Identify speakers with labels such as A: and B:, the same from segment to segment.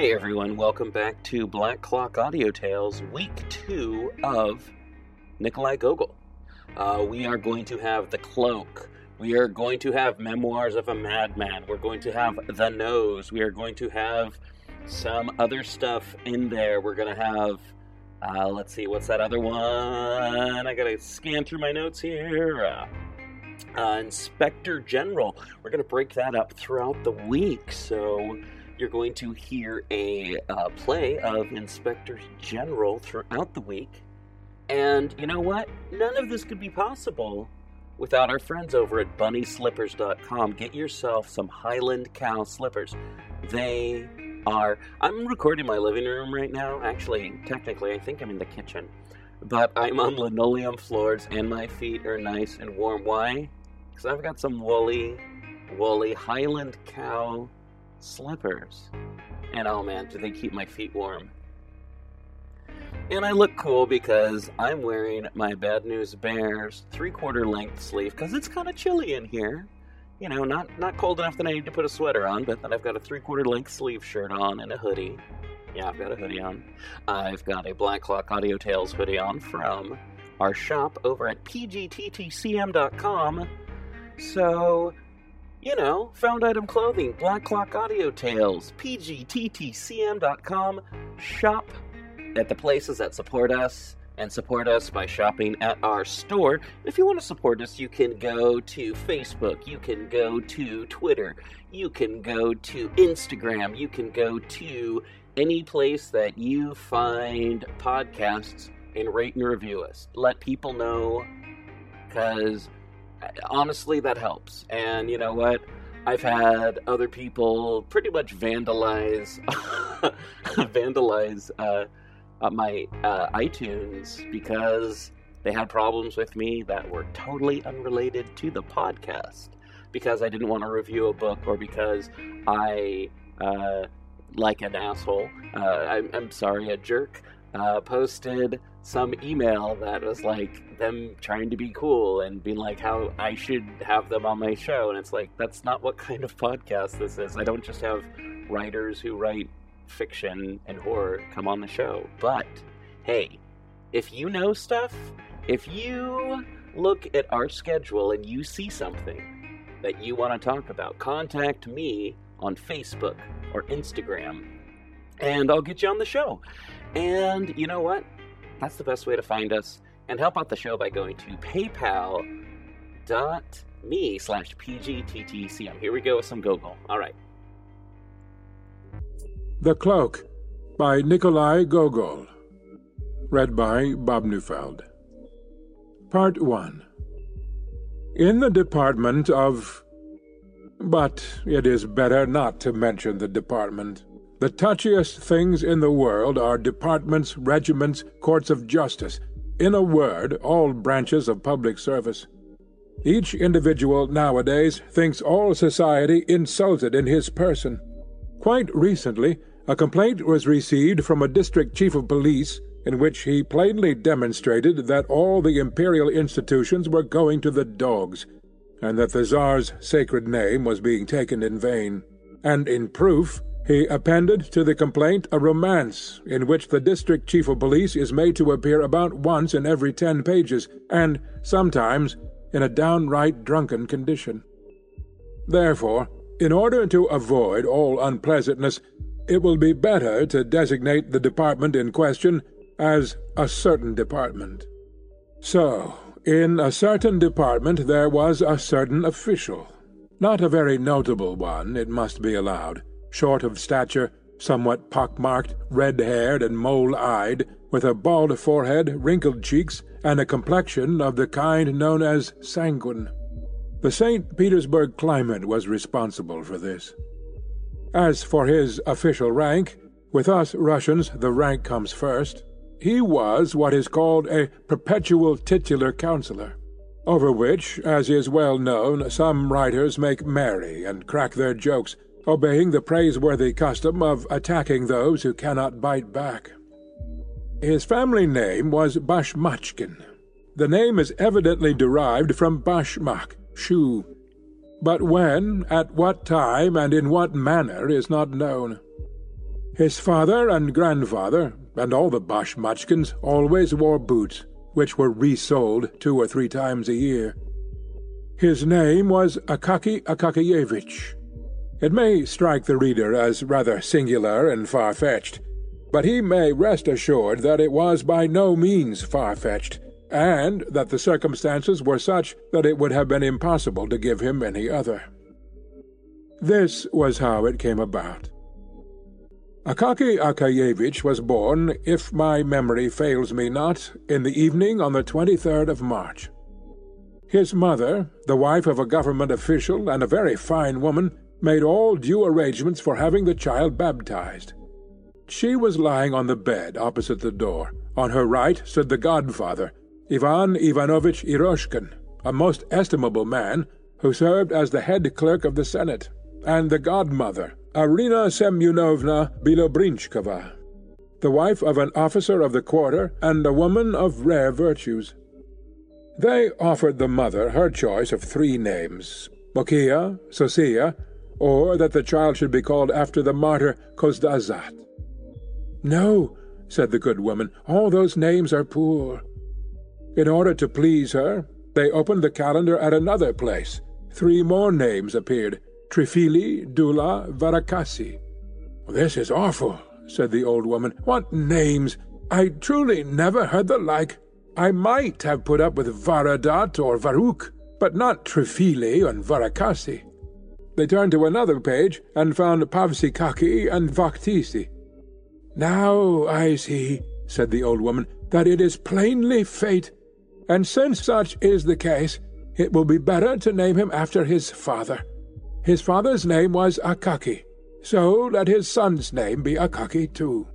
A: Hey everyone, welcome back to Black Clock Audio Tales, week two of Nikolai Gogol. Uh, we are going to have The Cloak. We are going to have Memoirs of a Madman. We're going to have The Nose. We are going to have some other stuff in there. We're going to have, uh, let's see, what's that other one? I got to scan through my notes here. Uh, uh, Inspector General. We're going to break that up throughout the week. So you're going to hear a uh, play of Inspector General throughout the week. And you know what? None of this could be possible without our friends over at bunnyslippers.com. Get yourself some Highland cow slippers. They are. I'm recording my living room right now. Actually, technically, I think I'm in the kitchen. But I'm on linoleum floors and my feet are nice and warm. Why? Because I've got some woolly, woolly Highland cow slippers. And oh man, do they keep my feet warm. And I look cool because I'm wearing my Bad News Bears three quarter length sleeve because it's kind of chilly in here. You know, not, not cold enough that I need to put a sweater on, but then I've got a three quarter length sleeve shirt on and a hoodie. Yeah, I've got a hoodie on. I've got a Black Clock Audio Tales hoodie on from our shop over at pgttcm.com. So, you know, found item clothing, Black Clock Audio Tales, pgttcm.com. Shop at the places that support us and support us by shopping at our store. If you want to support us, you can go to Facebook, you can go to Twitter, you can go to Instagram, you can go to any place that you find podcasts and rate and review us. Let people know because honestly, that helps. And you know what? I've had other people pretty much vandalize vandalize uh, uh, my uh, iTunes because they had problems with me that were totally unrelated to the podcast. Because I didn't want to review a book, or because I, uh, like an asshole, uh, I'm, I'm sorry, a jerk, uh, posted some email that was like them trying to be cool and being like how I should have them on my show. And it's like, that's not what kind of podcast this is. I don't just have writers who write fiction and horror come on the show. But hey, if you know stuff, if you look at our schedule and you see something that you want to talk about, contact me on Facebook or Instagram and I'll get you on the show. And you know what? That's the best way to find us and help out the show by going to paypal.me slash pgttcm. Here we go with some Gogol. All right.
B: The Cloak by Nikolai Gogol. Read by Bob Neufeld. Part 1 In the department of. But it is better not to mention the department. The touchiest things in the world are departments, regiments, courts of justice, in a word, all branches of public service. Each individual nowadays thinks all society insulted in his person. Quite recently, a complaint was received from a district chief of police in which he plainly demonstrated that all the imperial institutions were going to the dogs, and that the Tsar's sacred name was being taken in vain. And in proof, he appended to the complaint a romance in which the district chief of police is made to appear about once in every ten pages, and sometimes in a downright drunken condition. Therefore, in order to avoid all unpleasantness, it will be better to designate the department in question as a certain department. So, in a certain department there was a certain official. Not a very notable one, it must be allowed short of stature, somewhat pock-marked, red-haired, and mole-eyed, with a bald forehead, wrinkled cheeks, and a complexion of the kind known as sanguine. The St. Petersburg climate was responsible for this. As for his official rank, with us Russians the rank comes first, he was what is called a perpetual titular councillor, over which, as is well known, some writers make merry and crack their jokes, obeying the praiseworthy custom of attacking those who cannot bite back. His family name was Bashmachkin. The name is evidently derived from bashmak, shoe, but when, at what time, and in what manner is not known. His father and grandfather, and all the Bashmachkins, always wore boots, which were resold two or three times a year. His name was Akaky Akakiyevich. It may strike the reader as rather singular and far-fetched, but he may rest assured that it was by no means far-fetched, and that the circumstances were such that it would have been impossible to give him any other. This was how it came about. Akaky Akakiyevich was born, if my memory fails me not, in the evening on the twenty-third of March. His mother, the wife of a government official and a very fine woman, made all due arrangements for having the child baptized. She was lying on the bed opposite the door. On her right stood the godfather, Ivan Ivanovitch Eroshkin, a most estimable man, who served as the head clerk of the Senate, and the godmother, Arina Semyonovna Bilobrinchkova, the wife of an officer of the quarter and a woman of rare virtues. They offered the mother her choice of three names, Mokia, Sosia, or that the child should be called after the martyr Kozdazat. No, said the good woman, all those names are poor. In order to please her, they opened the calendar at another place. Three more names appeared, Trifili, Dula, Varakasi. This is awful, said the old woman. What names! I truly never heard the like. I might have put up with Varadat or Varuk, but not Trifili and Varakasi. They turned to another page and found Pavsikaki and Vaktisi. Now I see, said the old woman, that it is plainly fate, and since such is the case, it will be better to name him after his father. His father's name was Akaki, so let his son's name be Akaki too.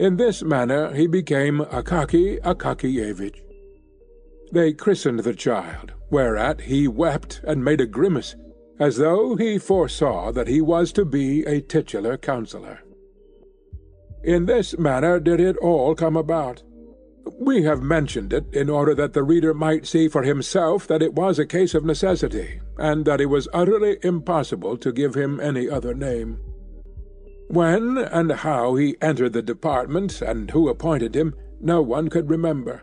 B: In this manner he became Akaky Akakiyevich. They christened the child, whereat he wept and made a grimace, as though he foresaw that he was to be a titular councillor. In this manner did it all come about. We have mentioned it in order that the reader might see for himself that it was a case of necessity, and that it was utterly impossible to give him any other name. When and how he entered the department, and who appointed him, no one could remember.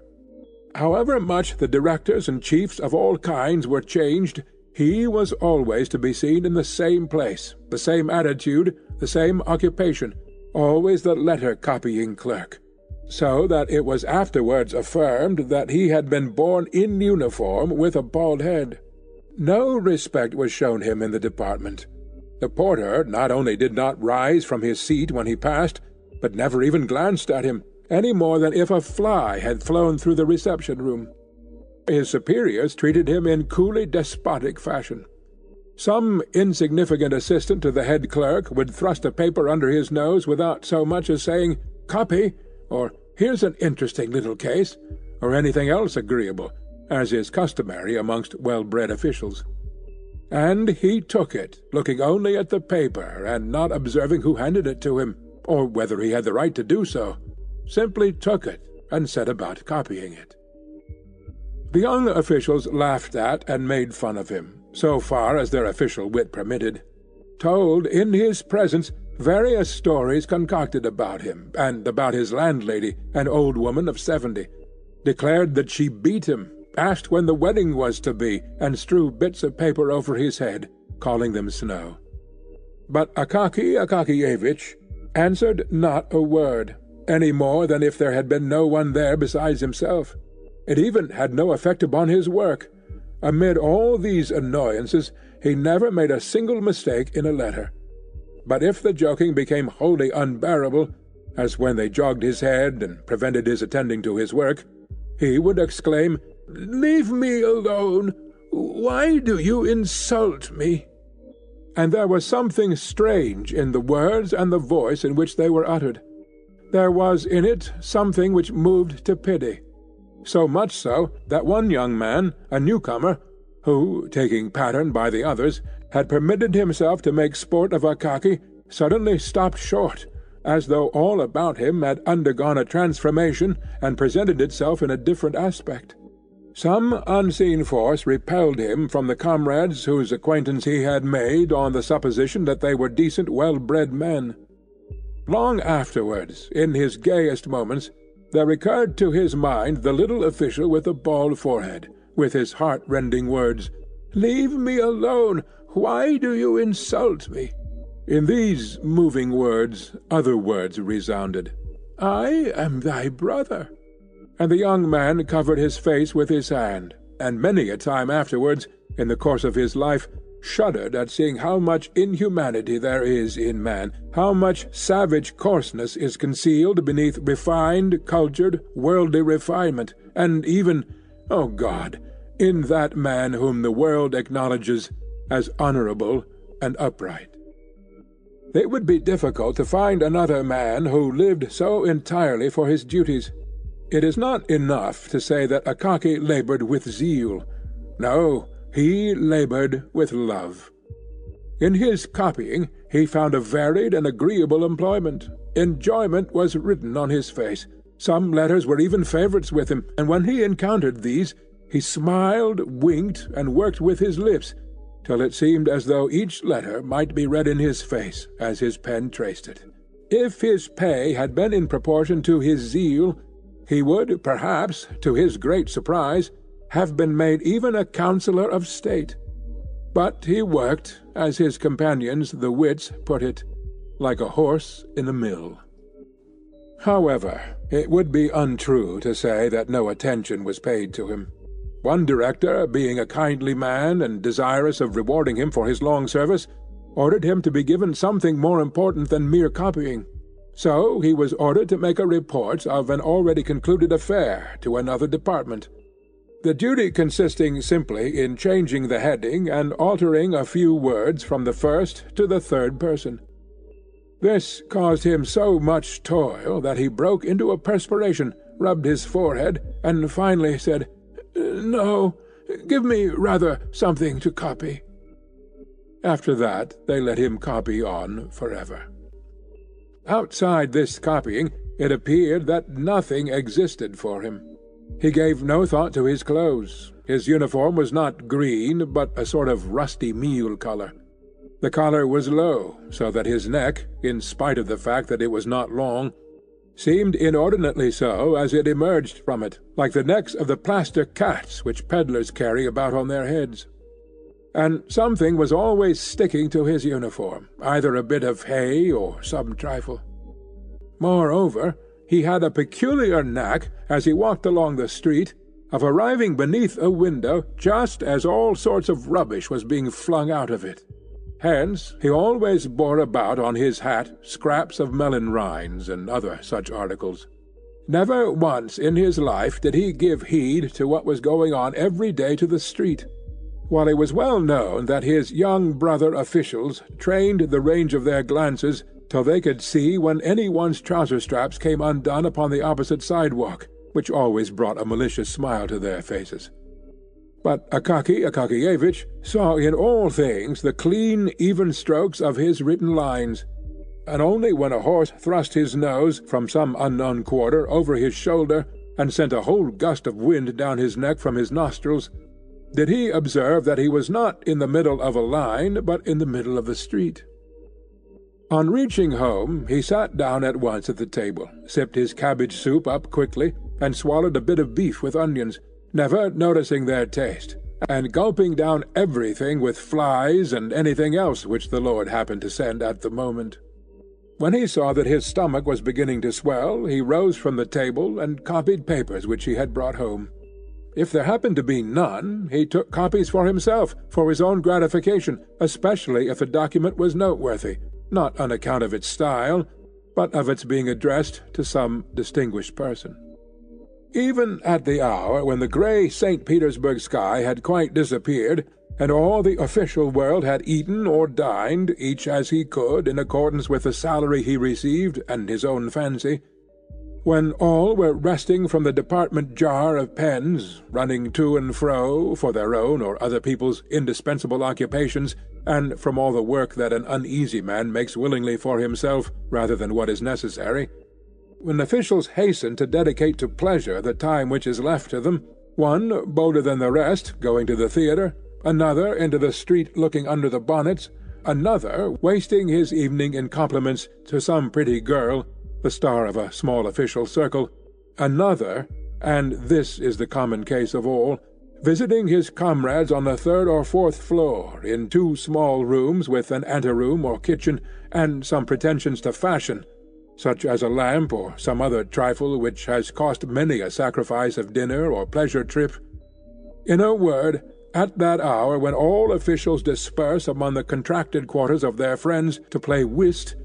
B: However much the directors and chiefs of all kinds were changed, he was always to be seen in the same place, the same attitude, the same occupation, always the letter-copying clerk, so that it was afterwards affirmed that he had been born in uniform with a bald head. No respect was shown him in the department. The porter not only did not rise from his seat when he passed, but never even glanced at him, any more than if a fly had flown through the reception-room. His superiors treated him in coolly despotic fashion. Some insignificant assistant to the head clerk would thrust a paper under his nose without so much as saying, "Copy," or "Here's an interesting little case," or anything else agreeable, as is customary amongst well-bred officials. And he took it, looking only at the paper, and not observing who handed it to him, or whether he had the right to do so. Simply took it, and set about copying it. The young officials laughed at and made fun of him, so far as their official wit permitted, told in his presence various stories concocted about him, and about his landlady, an old woman of seventy, declared that she beat him, asked when the wedding was to be, and strew bits of paper over his head, calling them snow. But Akaky Akakiyevich answered not a word, any more than if there had been no one there besides himself. It even had no effect upon his work, Amid all these annoyances he never made a single mistake in a letter. But if the joking became wholly unbearable, as when they jogged his head and prevented his attending to his work, he would exclaim, "Leave me alone! Why do you insult me?" And there was something strange in the words and the voice in which they were uttered. There was in it something which moved to pity so much so that one young man, a newcomer, who, taking pattern by the others, had permitted himself to make sport of Akaky, suddenly stopped short, as though all about him had undergone a transformation and presented itself in a different aspect. Some unseen force repelled him from the comrades whose acquaintance he had made on the supposition that they were decent well-bred men. Long afterwards, in his gayest moments, there recurred to his mind the little official with the bald forehead, with his heart-rending words, "Leave me alone! Why do you insult me?" In these moving words other words resounded. "I am thy brother." And the young man covered his face with his hand, and many a time afterwards, in the course of his life, shuddered at seeing how much inhumanity there is in man, how much savage coarseness is concealed beneath refined, cultured, worldly refinement, and even, oh God, in that man whom the world acknowledges as honourable and upright. It would be difficult to find another man who lived so entirely for his duties. It is not enough to say that Akaky laboured with zeal. No, he laboured with love. In his copying he found a varied and agreeable employment. Enjoyment was written on his face. Some letters were even favourites with him, and when he encountered these, he smiled, winked, and worked with his lips, till it seemed as though each letter might be read in his face as his pen traced it. If his pay had been in proportion to his zeal, he would, perhaps, to his great surprise, have been made even a councillor of state. But he worked, as his companions, the wits, put it, like a horse in a mill. However, it would be untrue to say that no attention was paid to him. One director, being a kindly man and desirous of rewarding him for his long service, ordered him to be given something more important than mere copying. So he was ordered to make a report of an already concluded affair to another department the duty consisting simply in changing the heading and altering a few words from the first to the third person. This caused him so much toil that he broke into a perspiration, rubbed his forehead, and finally said, "No, give me rather something to copy." After that they let him copy on forever. Outside this copying it appeared that nothing existed for him. He gave no thought to his clothes. His uniform was not green, but a sort of rusty meal colour. The collar was low, so that his neck, in spite of the fact that it was not long, seemed inordinately so as it emerged from it, like the necks of the plaster cats which pedlars carry about on their heads. And something was always sticking to his uniform, either a bit of hay or some trifle. Moreover, he had a peculiar knack, as he walked along the street, of arriving beneath a window just as all sorts of rubbish was being flung out of it. Hence he always bore about on his hat scraps of melon rinds and other such articles. Never once in his life did he give heed to what was going on every day to the street, while it was well known that his young brother officials trained the range of their glances till they could see when any one's trouser-straps came undone upon the opposite sidewalk, which always brought a malicious smile to their faces. But Akaky Akakiyevich saw in all things the clean, even strokes of his written lines, and only when a horse thrust his nose from some unknown quarter over his shoulder and sent a whole gust of wind down his neck from his nostrils, did he observe that he was not in the middle of a line, but in the middle of the street. On reaching home he sat down at once at the table, sipped his cabbage soup up quickly, and swallowed a bit of beef with onions, never noticing their taste, and gulping down everything with flies and anything else which the Lord happened to send at the moment. When he saw that his stomach was beginning to swell, he rose from the table and copied papers which he had brought home. If there happened to be none, he took copies for himself, for his own gratification, especially if the document was noteworthy, not on account of its style, but of its being addressed to some distinguished person. Even at the hour when the grey St. Petersburg sky had quite disappeared, and all the official world had eaten or dined, each as he could, in accordance with the salary he received and his own fancy, when all were resting from the department jar of pens, running to and fro for their own or other people's indispensable occupations, and from all the work that an uneasy man makes willingly for himself rather than what is necessary, when officials hasten to dedicate to pleasure the time which is left to them, one, bolder than the rest, going to the theatre, another into the street looking under the bonnets, another wasting his evening in compliments to some pretty girl, the star of a small official circle, another, and this is the common case of all, visiting his comrades on the third or fourth floor, in two small rooms with an anteroom or kitchen, and some pretensions to fashion, such as a lamp or some other trifle which has cost many a sacrifice of dinner or pleasure trip. In a word, at that hour when all officials disperse among the contracted quarters of their friends to play whist,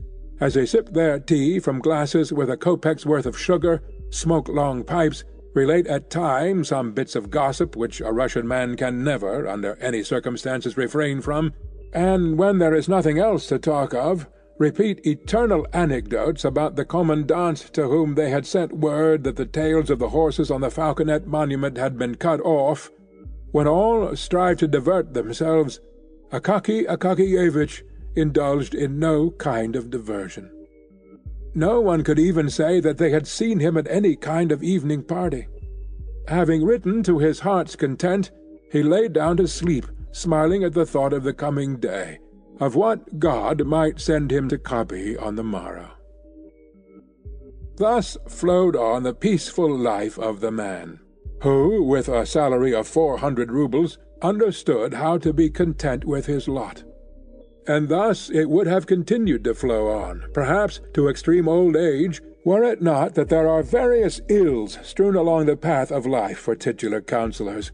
B: as they sip their tea from glasses with a kopeck's worth of sugar, smoke long pipes, relate at times some bits of gossip which a Russian man can never, under any circumstances, refrain from, and when there is nothing else to talk of, repeat eternal anecdotes about the commandant to whom they had sent word that the tails of the horses on the Falconet Monument had been cut off, when all strive to divert themselves, Akaky Akakiyevich indulged in no kind of diversion. No one could even say that they had seen him at any kind of evening party. Having written to his heart's content, he lay down to sleep, smiling at the thought of the coming day, of what God might send him to copy on the morrow. Thus flowed on the peaceful life of the man who, with a salary of four hundred roubles, understood how to be content with his lot. And thus it would have continued to flow on, perhaps to extreme old age, were it not that there are various ills strewn along the path of life for titular councillors,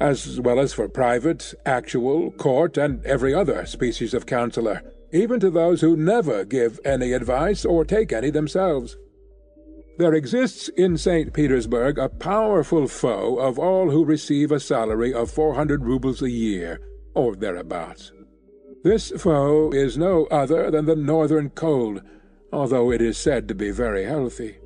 B: as well as for private, actual, court, and every other species of councillor, even to those who never give any advice or take any themselves. There exists in St. Petersburg a powerful foe of all who receive a salary of four hundred roubles a year, or thereabouts. This foe is no other than the northern cold, although it is said to be very healthy.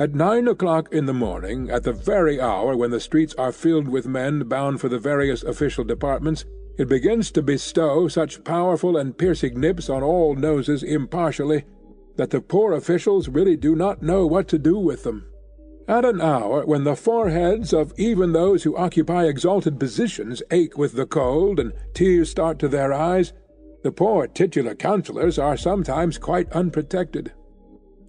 B: At nine o'clock in the morning, at the very hour when the streets are filled with men bound for the various official departments, it begins to bestow such powerful and piercing nips on all noses impartially that the poor officials really do not know what to do with them. At an hour when the foreheads of even those who occupy exalted positions ache with the cold, and tears start to their eyes, the poor titular councillors are sometimes quite unprotected.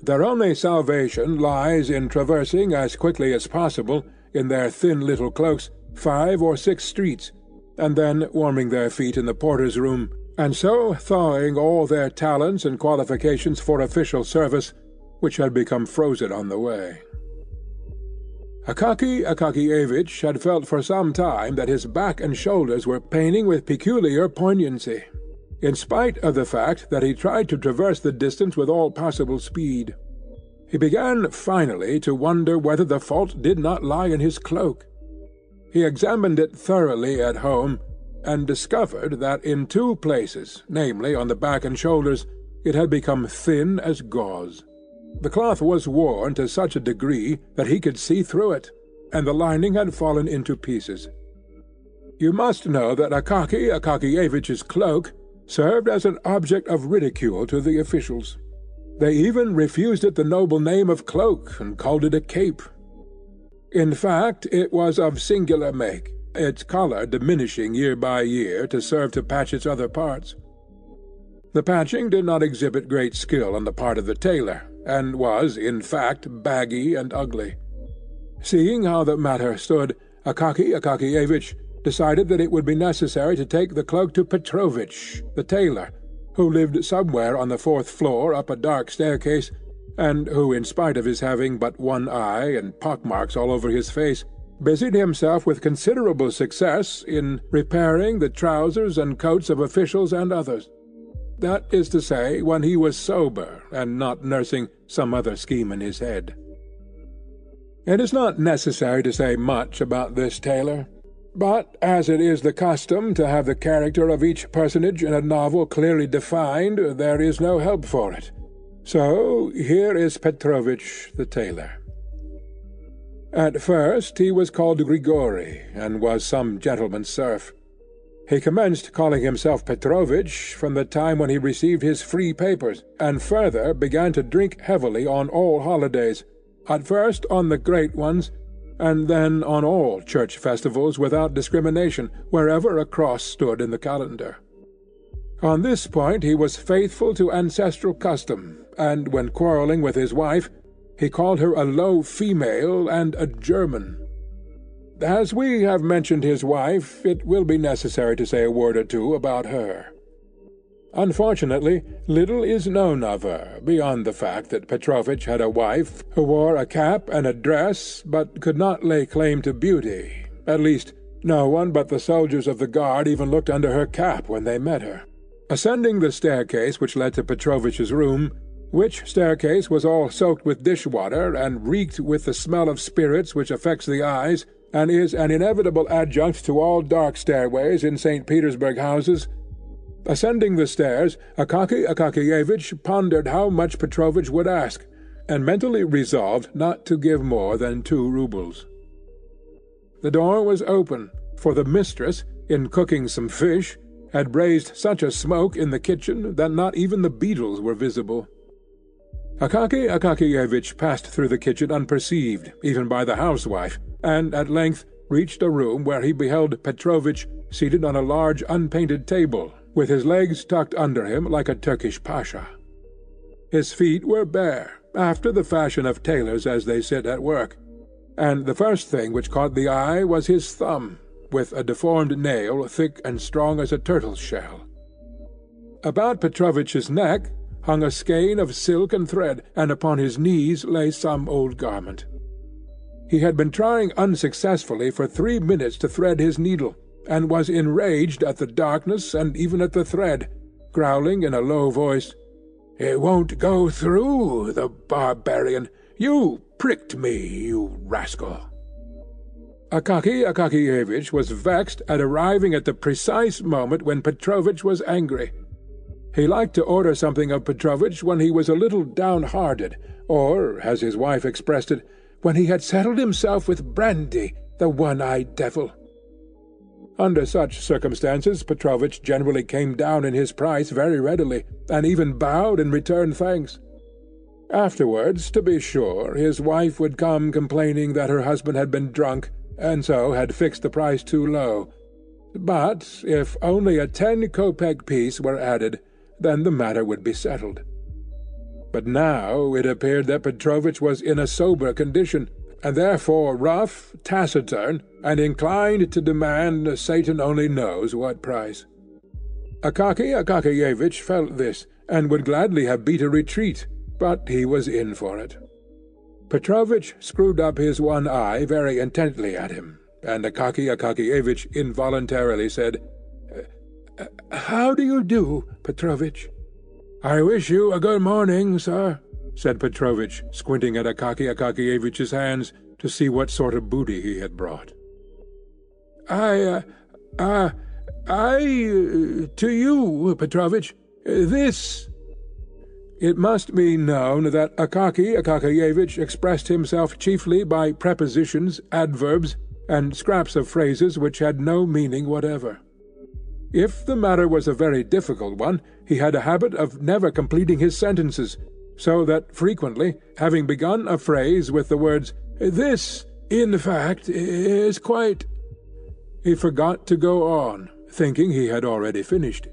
B: Their only salvation lies in traversing as quickly as possible, in their thin little cloaks, five or six streets, and then warming their feet in the porter's room and so thawing all their talents and qualifications for official service, which had become frozen on the way. Akaky Akakiyevich had felt for some time that his back and shoulders were paining with peculiar poignancy, in spite of the fact that he tried to traverse the distance with all possible speed. He began finally to wonder whether the fault did not lie in his cloak. He examined it thoroughly at home, and discovered that in two places, namely on the back and shoulders, it had become thin as gauze. The cloth was worn to such a degree that he could see through it, and the lining had fallen into pieces. You must know that Akaky Akakiyevich's cloak served as an object of ridicule to the officials. They even refused it the noble name of cloak, and called it a cape. In fact, it was of singular make, its collar diminishing year by year to serve to patch its other parts. The patching did not exhibit great skill on the part of the tailor, and was, in fact, baggy and ugly. Seeing how the matter stood, Akaky Akakiyevich decided that it would be necessary to take the cloak to Petrovitch, the tailor, who lived somewhere on the fourth floor up a dark staircase, and who, in spite of his having but one eye and pockmarks all over his face, busied himself with considerable success in repairing the trousers and coats of officials and others. That is to say, when he was sober, and not nursing some other scheme in his head. It is not necessary to say much about this tailor, but as it is the custom to have the character of each personage in a novel clearly defined, there is no help for it. So here is Petrovitch the tailor. At first he was called Grigory, and was some gentleman's serf. He commenced calling himself Petrovitch from the time when he received his free papers, and further began to drink heavily on all holidays, at first on the great ones, and then on all church festivals without discrimination, wherever a cross stood in the calendar. On this point he was faithful to ancestral custom, and when quarrelling with his wife, he called her a low female and a German. As we have mentioned his wife, it will be necessary to say a word or two about her. Unfortunately, little is known of her, beyond the fact that Petrovich had a wife who wore a cap and a dress, but could not lay claim to beauty. At least, no one but the soldiers of the guard even looked under her cap when they met her. Ascending the staircase which led to Petrovich's room, which staircase was all soaked with dishwater and reeked with the smell of spirits which affects the eyes, and is an inevitable adjunct to all dark stairways in St. Petersburg houses, Ascending the stairs, Akaky Akakiyevich pondered how much Petrovich would ask, and mentally resolved not to give more than two roubles. The door was open, for the mistress, in cooking some fish, had raised such a smoke in the kitchen that not even the beetles were visible. Akaky Akakiyevich passed through the kitchen unperceived, even by the housewife, and at length reached a room where he beheld Petrovich seated on a large unpainted table with his legs tucked under him like a Turkish pasha. His feet were bare, after the fashion of tailors as they sit at work, and the first thing which caught the eye was his thumb, with a deformed nail thick and strong as a turtle's shell. About Petrovitch's neck hung a skein of silk and thread, and upon his knees lay some old garment. He had been trying unsuccessfully for three minutes to thread his needle, and was enraged at the darkness and even at the thread, growling in a low voice, "It won't go through, the barbarian! You pricked me, you rascal!" Akaky Akakiyevich was vexed at arriving at the precise moment when Petrovich was angry. He liked to order something of Petrovich when he was a little downhearted, or, as his wife expressed it, when he had settled himself with brandy, the one-eyed devil. Under such circumstances Petrovich generally came down in his price very readily, and even bowed and returned thanks. Afterwards, to be sure, his wife would come complaining that her husband had been drunk, and so had fixed the price too low. But if only a ten-kopeck piece were added, then the matter would be settled. But now it appeared that Petrovich was in a sober condition, and therefore rough, taciturn, and inclined to demand Satan only knows what price. Akaky Akakiyevich felt this, and would gladly have beat a retreat, but he was in for it. Petrovich screwed up his one eye very intently at him, and Akaky Akakiyevich involuntarily said, uh, uh, "How do you do, Petrovich?" "I wish you a good morning, sir," said Petrovich, squinting at Akaky Akakiyevich's hands to see what sort of booty he had brought. "I, uh, uh I, uh, to you, Petrovich, this—" It must be known that Akaky Akakiyevich expressed himself chiefly by prepositions, adverbs, and scraps of phrases which had no meaning whatever. If the matter was a very difficult one, he had a habit of never completing his sentences, so that frequently, having begun a phrase with the words, "This, in fact, is quite—" he forgot to go on, thinking he had already finished.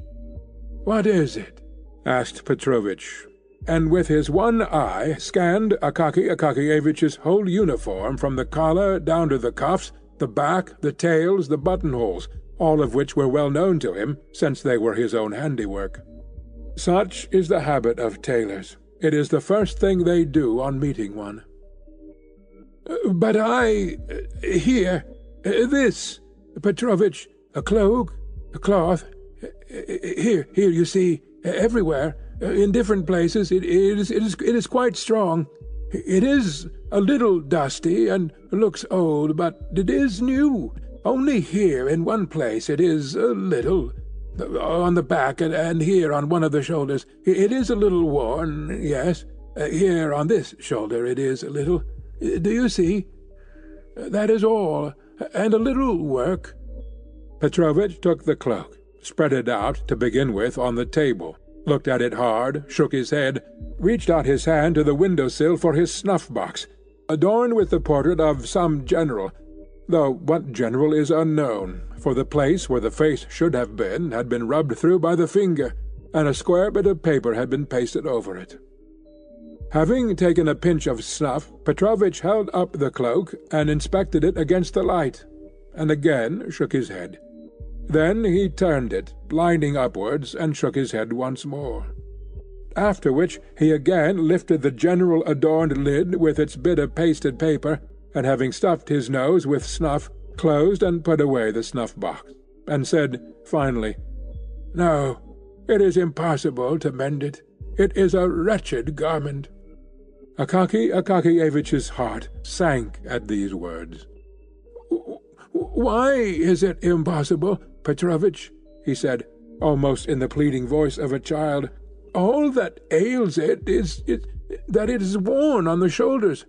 B: "What is it?" asked Petrovitch, and with his one eye scanned Akaky Akakiyevich's whole uniform from the collar down to the cuffs, the back, the tails, the buttonholes, all of which were well known to him, since they were his own handiwork. Such is the habit of tailors. It is the first thing they do on meeting one. Uh, "But I... Uh, here... Uh, this... Petrovich... a cloak... a cloth... here, here, you see... everywhere... in different places... It, it, is, it, is, it is quite strong... It is a little dusty and looks old, but it is new. Only here in one place it is a little Uh, on the back and, here on one of the shoulders. It is a little worn, yes. Uh, here on this shoulder it is a little. Uh, do you see? Uh, that is all, and a little work. Petrovich took the cloak, spread it out, to begin with, on the table, looked at it hard, shook his head, reached out his hand to the window-sill for his snuff-box, adorned with the portrait of some general, though what general is unknown, for the place where the face should have been had been rubbed through by the finger, and a square bit of paper had been pasted over it. Having taken a pinch of snuff, Petrovich held up the cloak and inspected it against the light, and again shook his head. Then he turned it, blinding upwards, and shook his head once more. After which he again lifted the general adorned lid with its bit of pasted paper, and having stuffed his nose with snuff, closed and put away the snuff-box, and said, finally, "No, it is impossible to mend it. It is a wretched garment." Akaky Akakiyevich's heart sank at these words. "Why is it impossible, Petrovich?" he said, almost in the pleading voice of a child. "All that ails it is that it is worn on the shoulders.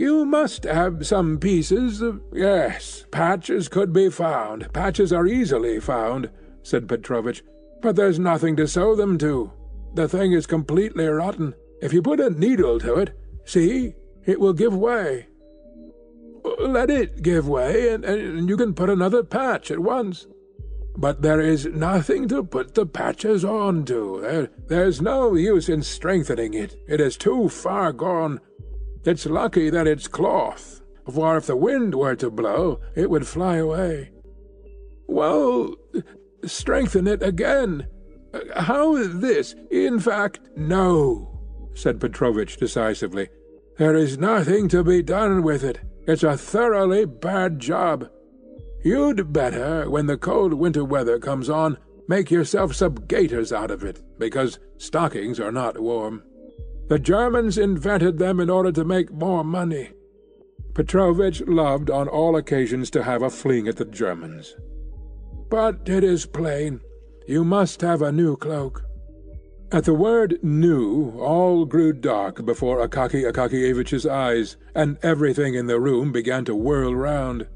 B: You must have some pieces of—" "Yes, patches could be found. Patches are easily found," said Petrovich. "But there's nothing to sew them to. The thing is completely rotten. If you put a needle to it, see, it will give way. Let it give way, and, you can put another patch at once. But there is nothing to put the patches on to. There, there's no use in strengthening it. It is too far gone. It's lucky that it's cloth, for if the wind were to blow, it would fly away. Well, strengthen it again. How this? In fact, no, said Petrovich decisively. There is nothing to be done with it. It's a thoroughly bad job. You'd better, when the cold winter weather comes on, make yourself some gaiters out of it, because stockings are not warm. The Germans invented them in order to make more money. Petrovich loved on all occasions to have a fling at the Germans. But it is plain. You must have a new cloak. At the word new all grew dark before Akaky Akakiyevich's eyes, and everything in the room began to whirl round.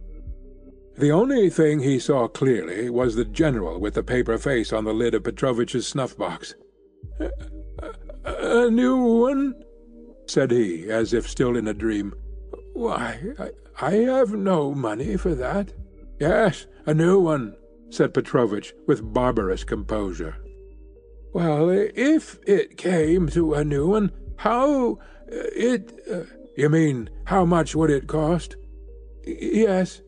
B: The only thing he saw clearly was the general with the paper face on the lid of Petrovich's snuff-box. "A new one?" said he, as if still in a dream. "Why, I have no money for that." "Yes, a new one," said Petrovich, with barbarous composure. "Well, if it came to a new one, how it uh, You mean, how much would it cost?" "Yes."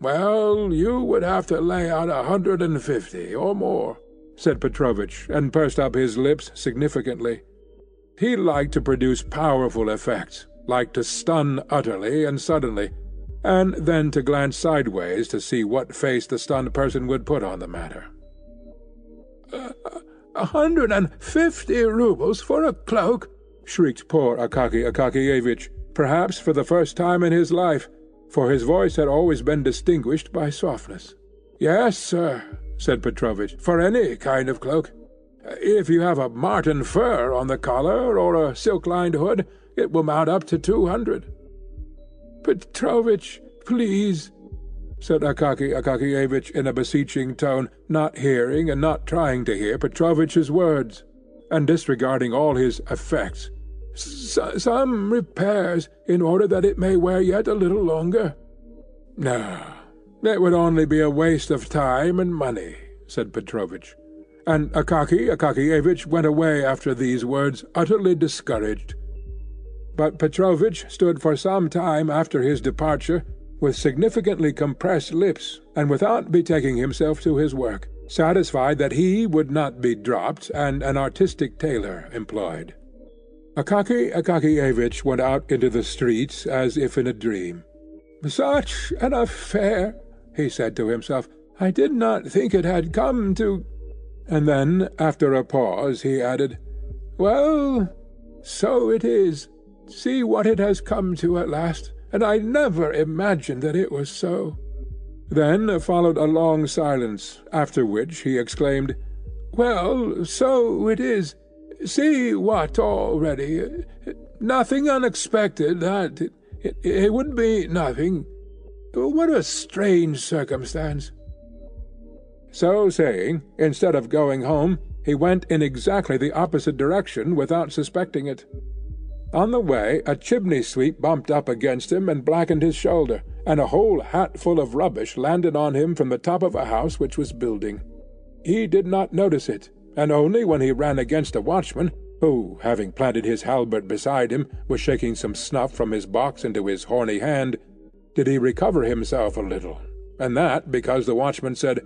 B: "Well, you would have to lay out a hundred and fifty, or more," said Petrovich, and pursed up his lips significantly. He liked to produce powerful effects, liked to stun utterly and suddenly, and then to glance sideways to see what face the stunned person would put on the matter. "A hundred and fifty roubles for a cloak!" shrieked poor Akaky Akakiyevich, perhaps for the first time in his life, for his voice had always been distinguished by softness. "Yes, sir," said Petrovich, "for any kind of cloak. If you have a marten fur on the collar, or a silk-lined hood, it will mount up to two hundred." "Petrovich, please," said Akaky Akakiyevich in a beseeching tone, not hearing and not trying to hear Petrovich's words, and disregarding all his effects. "Some repairs, in order that it may wear yet a little longer." "No, it would only be a waste of time and money," said Petrovich and Akaky Akakiyevich went away after these words utterly discouraged. But Petrovich stood for some time after his departure with significantly compressed lips, and without betaking himself to his work, satisfied that he would not be dropped and an artistic tailor employed. Akaky Akakiyevich went out into the streets as if in a dream. "Such an affair!" he said to himself. "I did not think it had come to and then, after a pause, he added, "Well, so it is. See what it has come to at last, and I never imagined that it was so." Then followed a long silence, after which he exclaimed, "Well, so it is. See what already. Nothing unexpected, that. It, it would be nothing. What a strange circumstance! So saying, instead of going home, he went in exactly the opposite direction without suspecting it. On the way a chimney sweep bumped up against him and blackened his shoulder, and a whole hatful of rubbish landed on him from the top of a house which was building. He did not notice it, and only when he ran against a watchman, who, having planted his halberd beside him, was shaking some snuff from his box into his horny hand, did he recover himself a little, and that because the watchman said,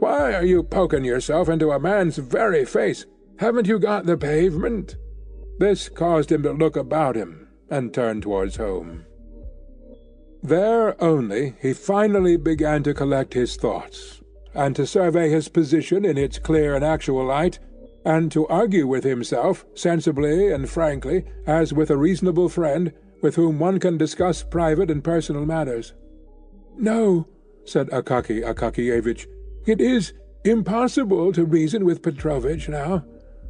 B: Why are you poking yourself into a man's very face? Haven't you got the pavement? This caused him to look about him, and turn towards home. There only he finally began to collect his thoughts, and to survey his position in its clear and actual light, and to argue with himself, sensibly and frankly, as with a reasonable friend, with whom one can discuss private and personal matters. "No," said Akaky Akakiyevich, "it is impossible to reason with Petrovich now.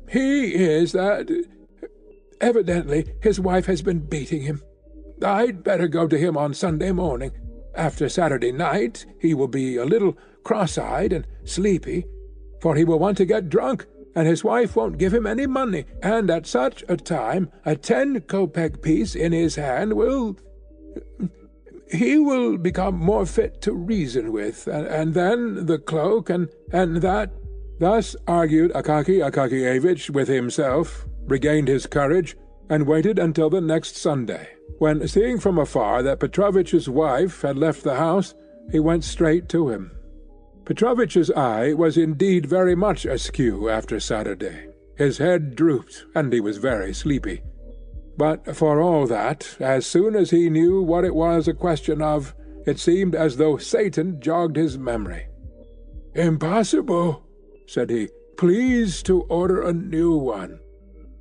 B: He is that... Evidently his wife has been beating him. I'd better go to him on Sunday morning. After Saturday night he will be a little cross-eyed and sleepy, for he will want to get drunk, and his wife won't give him any money, and at such a time a ten-kopeck piece in his hand will... He will become more fit to reason with, and, and then the cloak, and, and that... Thus argued Akaky Akakiyevich with himself, regained his courage, and waited until the next Sunday, when, seeing from afar that Petrovitch's wife had left the house, he went straight to him. Petrovitch's eye was indeed very much askew after Saturday. His head drooped, and he was very sleepy. But for all that, as soon as he knew what it was a question of, it seemed as though Satan jogged his memory. "Impossible," said he. "Please to order a new one."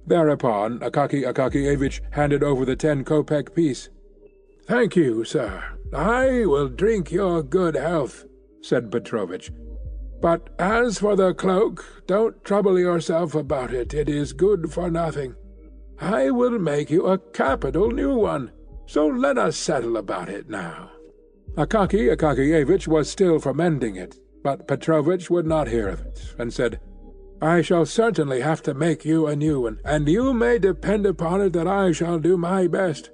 B: Thereupon Akaky Akakiyevich handed over the ten-kopeck piece. "Thank you, sir. I will drink your good health said Petrovich. But as for the cloak, don't trouble yourself about it. It is good for nothing. I will make you a capital new one. So let us settle about it now. Akaky Akakiyevich was still for mending it, but Petrovich would not hear of it, and said, I shall certainly have to make you a new one, and you may depend upon it that I shall do my best.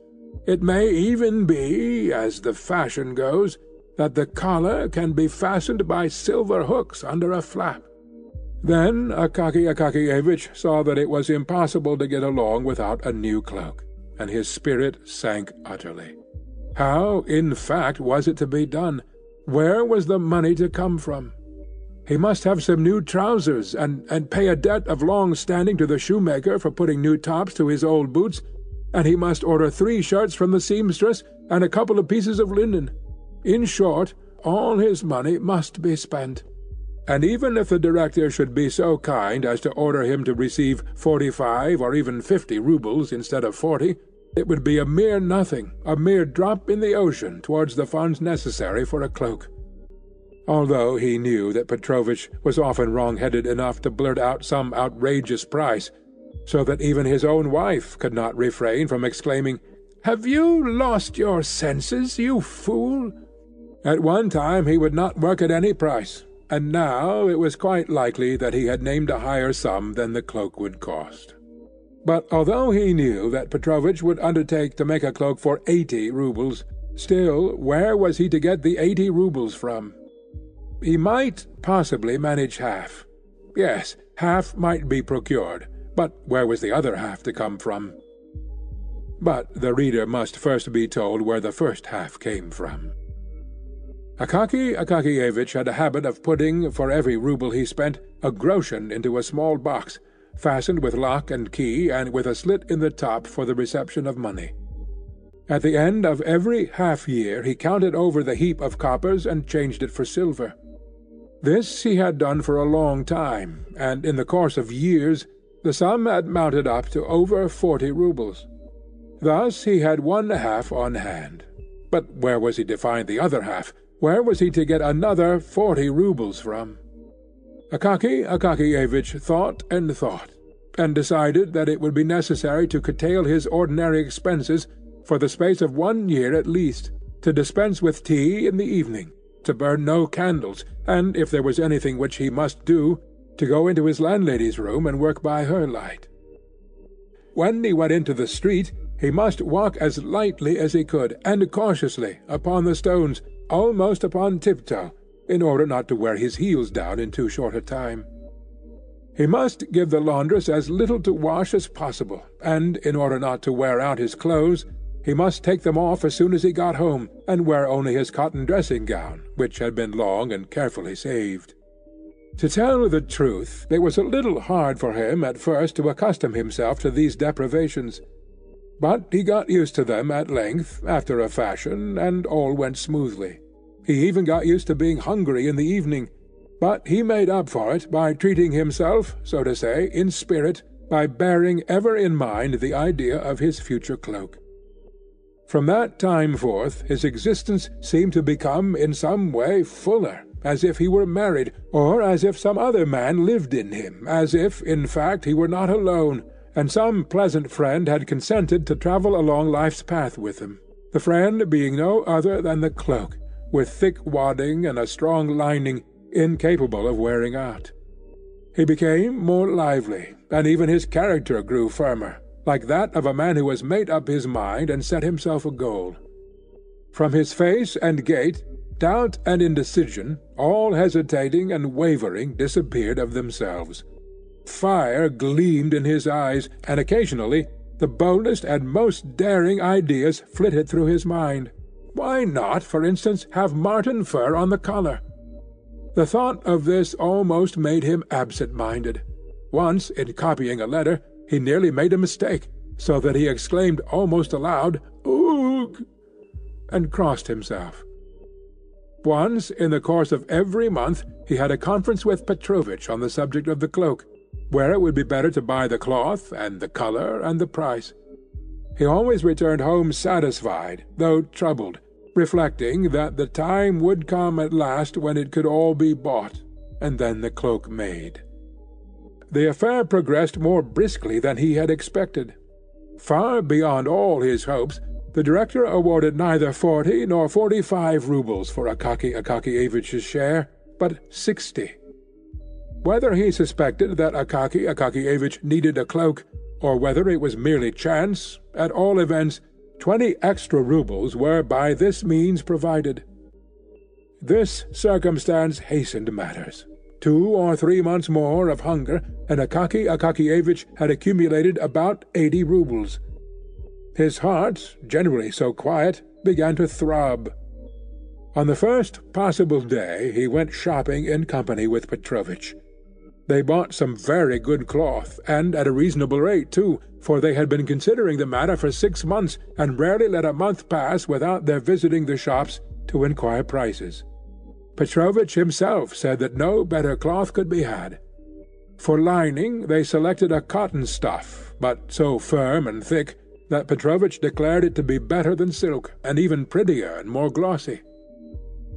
B: It may even be, as the fashion goes, that the collar can be fastened by silver hooks under a flap. Then Akaky Akakiyevich saw that it was impossible to get along without a new cloak, and his spirit sank utterly. How, in fact, was it to be done? Where was the money to come from? He must have some new trousers, and, and pay a debt of long standing to the shoemaker for putting new tops to his old boots, and he must order three shirts from the seamstress, and a couple of pieces of linen. In short, all his money must be spent. And even if the director should be so kind as to order him to receive forty-five or even fifty roubles instead of forty, it would be a mere nothing, a mere drop in the ocean towards the funds necessary for a cloak. Although he knew that Petrovich was often wrong-headed enough to blurt out some outrageous price, so that even his own wife could not refrain from exclaiming, "Have you lost your senses, you fool? At one time he would not work at any price, and now it was quite likely that he had named a higher sum than the cloak would cost. But although he knew that Petrovich would undertake to make a cloak for eighty roubles, still where was he to get the eighty roubles from? He might possibly manage half. Yes, half might be procured, but where was the other half to come from? But the reader must first be told where the first half came from. Akaky Akakiyevich had a habit of putting, for every rouble he spent, a groschen into a small box, fastened with lock and key and with a slit in the top for the reception of money. At the end of every half-year he counted over the heap of coppers and changed it for silver. This he had done for a long time, and in the course of years the sum had mounted up to over forty roubles. Thus he had one half on hand. But where was he to find the other half? Where was he to get another forty roubles from? Akaky Akakiyevich thought and thought, and decided that it would be necessary to curtail his ordinary expenses for the space of one year at least, to dispense with tea in the evening, to burn no candles, and, if there was anything which he must do, to go into his landlady's room and work by her light. When he went into the street, he must walk as lightly as he could, and cautiously, upon the stones, almost upon tiptoe, in order not to wear his heels down in too short a time. He must give the laundress as little to wash as possible, and, in order not to wear out his clothes, he must take them off as soon as he got home, and wear only his cotton dressing-gown, which had been long and carefully saved. To tell the truth, it was a little hard for him at first to accustom himself to these deprivations, but he got used to them at length, after a fashion, and all went smoothly. He even got used to being hungry in the evening, but he made up for it by treating himself, so to say, in spirit, by bearing ever in mind the idea of his future cloak. From that time forth his existence seemed to become in some way fuller, as if he were married, or as if some other man lived in him, as if, in fact, he were not alone, and some pleasant friend had consented to travel along life's path with him, the friend being no other than the cloak, with thick wadding and a strong lining, incapable of wearing out. He became more lively, and even his character grew firmer, like that of a man who has made up his mind and set himself a goal. From his face and gait, doubt and indecision, all hesitating and wavering, disappeared of themselves. Fire gleamed in his eyes, and occasionally the boldest and most daring ideas flitted through his mind. Why not, for instance, have marten fur on the collar? The thought of this almost made him absent-minded. Once, in copying a letter, he nearly made a mistake, so that he exclaimed almost aloud, "Oog!" and crossed himself. Once, in the course of every month, he had a conference with Petrovich on the subject of the cloak, where it would be better to buy the cloth, and the colour, and the price. He always returned home satisfied, though troubled, reflecting that the time would come at last when it could all be bought, and then the cloak made. The affair progressed more briskly than he had expected. Far beyond all his hopes, the director awarded neither forty nor forty-five roubles for Akaky Akakiyevich's share, but sixty. Whether he suspected that Akaky Akakiyevich needed a cloak, or whether it was merely chance, at all events Twenty extra roubles were by this means provided. This circumstance hastened matters. Two or three months more of hunger, and Akaky Akakiyevich had accumulated about eighty roubles. His heart, generally so quiet, began to throb. On the first possible day he went shopping in company with Petrovich. They bought some very good cloth, and at a reasonable rate too, for they had been considering the matter for six months, and rarely let a month pass without their visiting the shops to inquire prices. Petrovich himself said that no better cloth could be had. For lining they selected a cotton stuff, but so firm and thick that Petrovich declared it to be better than silk, and even prettier and more glossy.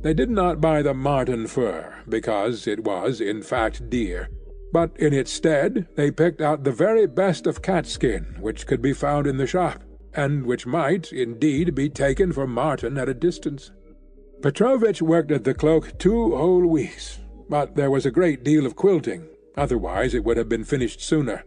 B: They did not buy the marten fur, because it was, in fact, dear, but in its stead they picked out the very best of catskin which could be found in the shop, and which might, indeed, be taken for marten at a distance. Petrovich worked at the cloak two whole weeks, but there was a great deal of quilting, otherwise it would have been finished sooner.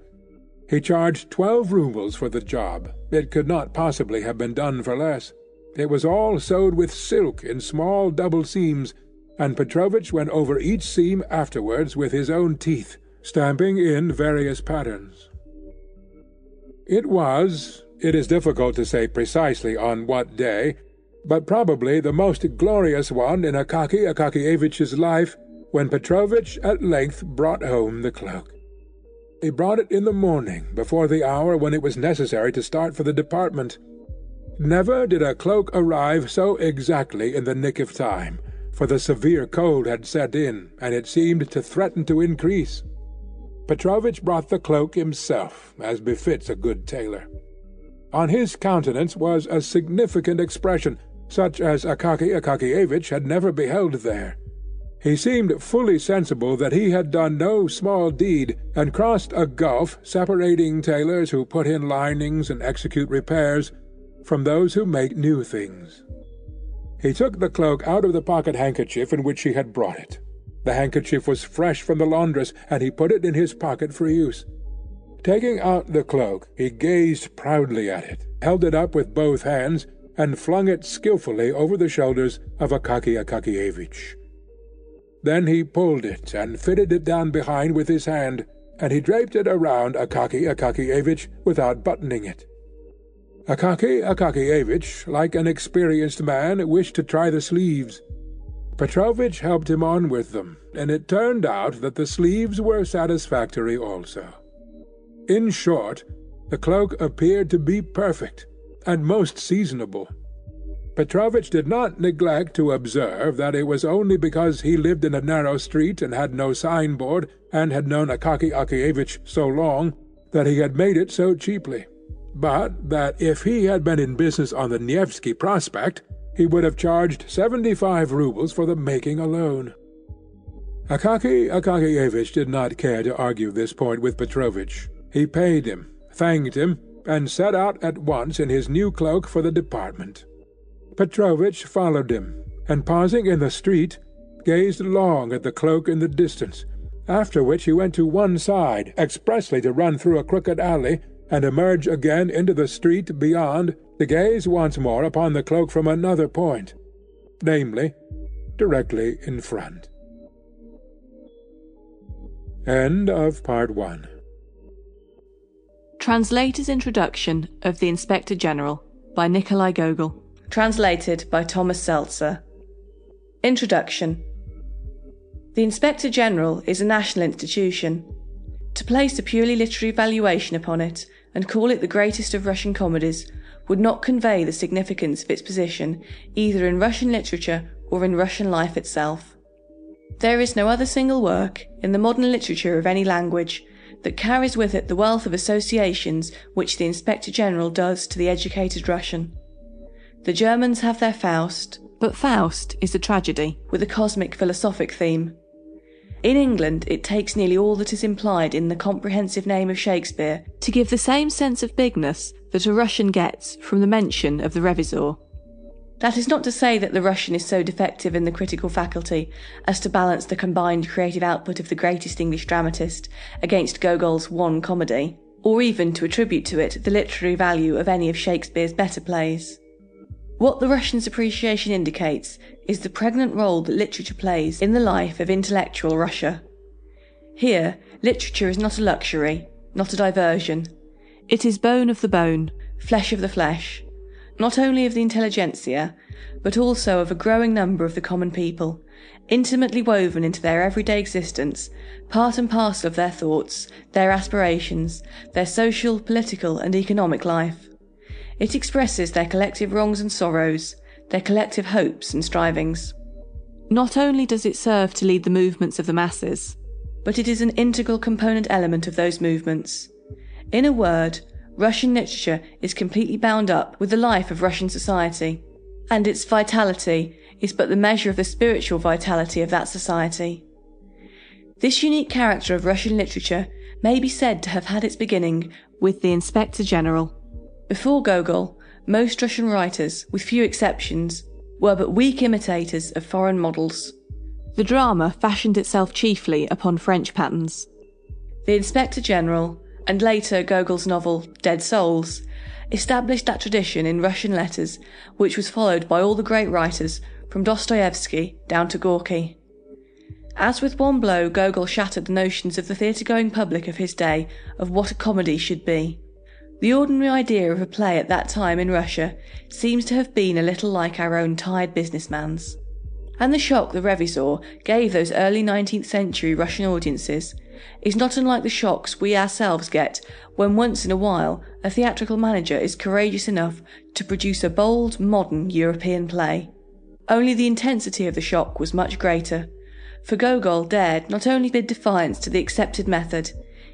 B: He charged twelve roubles for the job. It could not possibly have been done for less. It was all sewed with silk in small double seams, and Petrovich went over each seam afterwards with his own teeth, stamping in various patterns. It was, it is difficult to say precisely on what day, but probably the most glorious one in Akaky Akakiyevich's life, when Petrovich at length brought home the cloak. He brought it in the morning, before the hour when it was necessary to start for the department. Never did a cloak arrive so exactly in the nick of time, for the severe cold had set in, and it seemed to threaten to increase. Petrovich brought the cloak himself, as befits a good tailor. On his countenance was a significant expression, such as Akaky Akakiyevich had never beheld there. He seemed fully sensible that he had done no small deed, and crossed a gulf separating tailors who put in linings and execute repairs from those who make new things. He took the cloak out of the pocket-handkerchief in which he had brought it. The handkerchief was fresh from the laundress, and he put it in his pocket for use. Taking out the cloak, he gazed proudly at it, held it up with both hands, and flung it skilfully over the shoulders of Akaky Akakiyevich. Then he pulled it and fitted it down behind with his hand, and he draped it around Akaky Akakievich without buttoning it. Akaky Akakievich, like an experienced man, wished to try the sleeves. Petrovitch helped him on with them, and it turned out that the sleeves were satisfactory also. In short, the cloak appeared to be perfect, and most seasonable. Petrovitch did not neglect to observe that it was only because he lived in a narrow street and had no signboard, and had known Akaky Akakiyevich so long, that he had made it so cheaply, but that if he had been in business on the Nevsky Prospect, he would have charged seventy-five roubles for the making alone. Akaky Akakiyevich did not care to argue this point with Petrovitch. He paid him, thanked him, and set out at once in his new cloak for the department. Petrovitch followed him, and pausing in the street, gazed long at the cloak in the distance, after which he went to one side expressly to run through a crooked alley, and emerge again into the street beyond to gaze once more upon the cloak from another point, namely, directly in front. End of Part 1
C: Translator's Introduction of the Inspector General by Nikolai Gogol Translated by Thomas Seltzer. Introduction The Inspector General is a national institution. To place a purely literary valuation upon it and call it the greatest of Russian comedies would not convey the significance of its position either in Russian literature or in Russian life itself. There is no other single work in the modern literature of any language that carries with it the wealth of associations which the Inspector General does to the educated Russian. The Germans have their Faust, but Faust is a tragedy with a cosmic philosophic theme. In England, it takes nearly all that is implied in the comprehensive name of Shakespeare to give the same sense of bigness that a Russian gets from the mention of the Revisor. That is not to say that the Russian is so defective in the critical faculty as to balance the combined creative output of the greatest English dramatist against Gogol's one comedy, or even to attribute to it the literary value of any of Shakespeare's better plays. What the Russian's appreciation indicates is the pregnant role that literature plays in the life of intellectual Russia. Here, literature is not a luxury, not a diversion. It is bone of the bone, flesh of the flesh, not only of the intelligentsia, but also of a growing number of the common people, intimately woven into their everyday existence, part and parcel of their thoughts, their aspirations, their social, political, and economic life. It expresses their collective wrongs and sorrows, their collective hopes and strivings. Not only does it serve to lead the movements of the masses, but it is an integral component element of those movements. In a word, Russian literature is completely bound up with the life of Russian society, and its vitality is but the measure of the spiritual vitality of that society. This unique character of Russian literature may be said to have had its beginning with the Inspector General. Before Gogol, most Russian writers, with few exceptions, were but weak imitators of foreign models. The drama fashioned itself chiefly upon French patterns. The Inspector General, and later Gogol's novel Dead Souls, established that tradition in Russian letters which was followed by all the great writers from Dostoevsky down to Gorky. As with one blow, Gogol shattered the notions of the theatre going public of his day of what a comedy should be. The ordinary idea of a play at that time in Russia seems to have been a little like our own tired businessman's. And the shock the Revisor gave those early 19th century Russian audiences is not unlike the shocks we ourselves get when once in a while a theatrical manager is courageous enough to produce a bold, modern European play. Only the intensity of the shock was much greater, for Gogol dared not only bid defiance to the accepted method,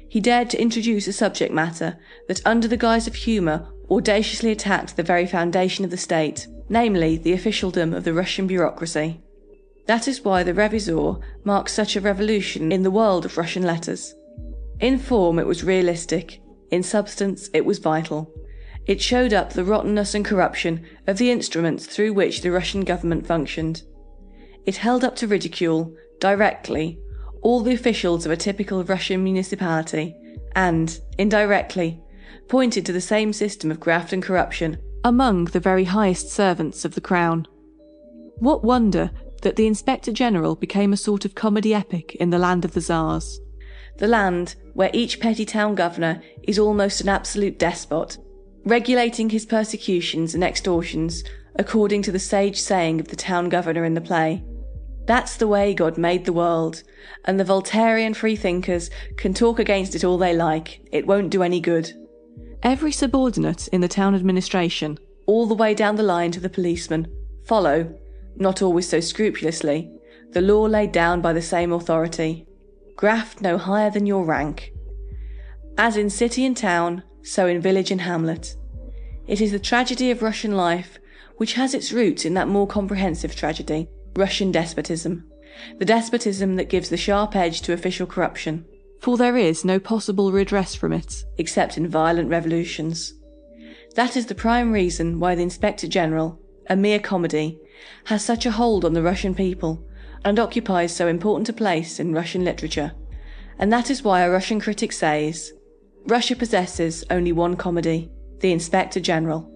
C: he dared to introduce a subject matter that, under the guise of humour, audaciously attacked the very foundation of the state, namely the officialdom of the Russian bureaucracy. That is why the Revizor marks such a revolution in the world of Russian letters. In form, it was realistic. In substance, it was vital. It showed up the rottenness and corruption of the instruments through which the Russian government functioned. It held up to ridicule, directly, all the officials of a typical Russian municipality and, indirectly, pointed to the same system of graft and corruption among the very highest servants of the crown. What wonder that the Inspector General became a sort of comedy epic in the land of the Tsars. the land where each petty town governor is almost an absolute despot, regulating his persecutions and extortions according to the sage saying of the town governor in the play. That's the way God made the world, and the Voltairean freethinkers can talk against it all they like, it won't do any good. Every subordinate in the town administration, all the way down the line to the policeman, follow, not always so scrupulously, the law laid down by the same authority. Graft no higher than your rank. As in city and town, so in village and hamlet. It is the tragedy of Russian life which has its roots in that more comprehensive tragedy, Russian despotism. The despotism that gives the sharp edge to official corruption. For there is no possible redress from it, except in violent revolutions. That is the prime reason why the Inspector General, a mere comedy, has such a hold on the Russian people and occupies so important a place in Russian literature. And that is why a Russian critic says Russia possesses only one comedy, the Inspector General.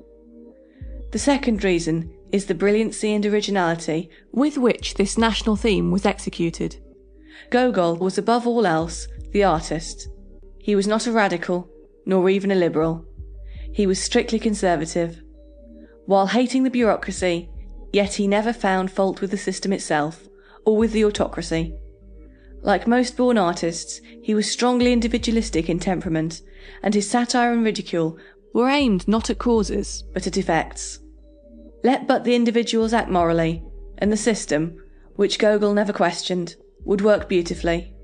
C: The second reason is the brilliancy and originality with which this national theme was executed. Gogol was above all else the artist. He was not a radical, nor even a liberal. He was strictly conservative. While hating the bureaucracy, yet he never found fault with the system itself or with the autocracy. Like most born artists, he was strongly individualistic in temperament, and his satire and ridicule were aimed not at causes, but at effects. Let but the individuals act morally, and the system, which Gogol never questioned, would work beautifully.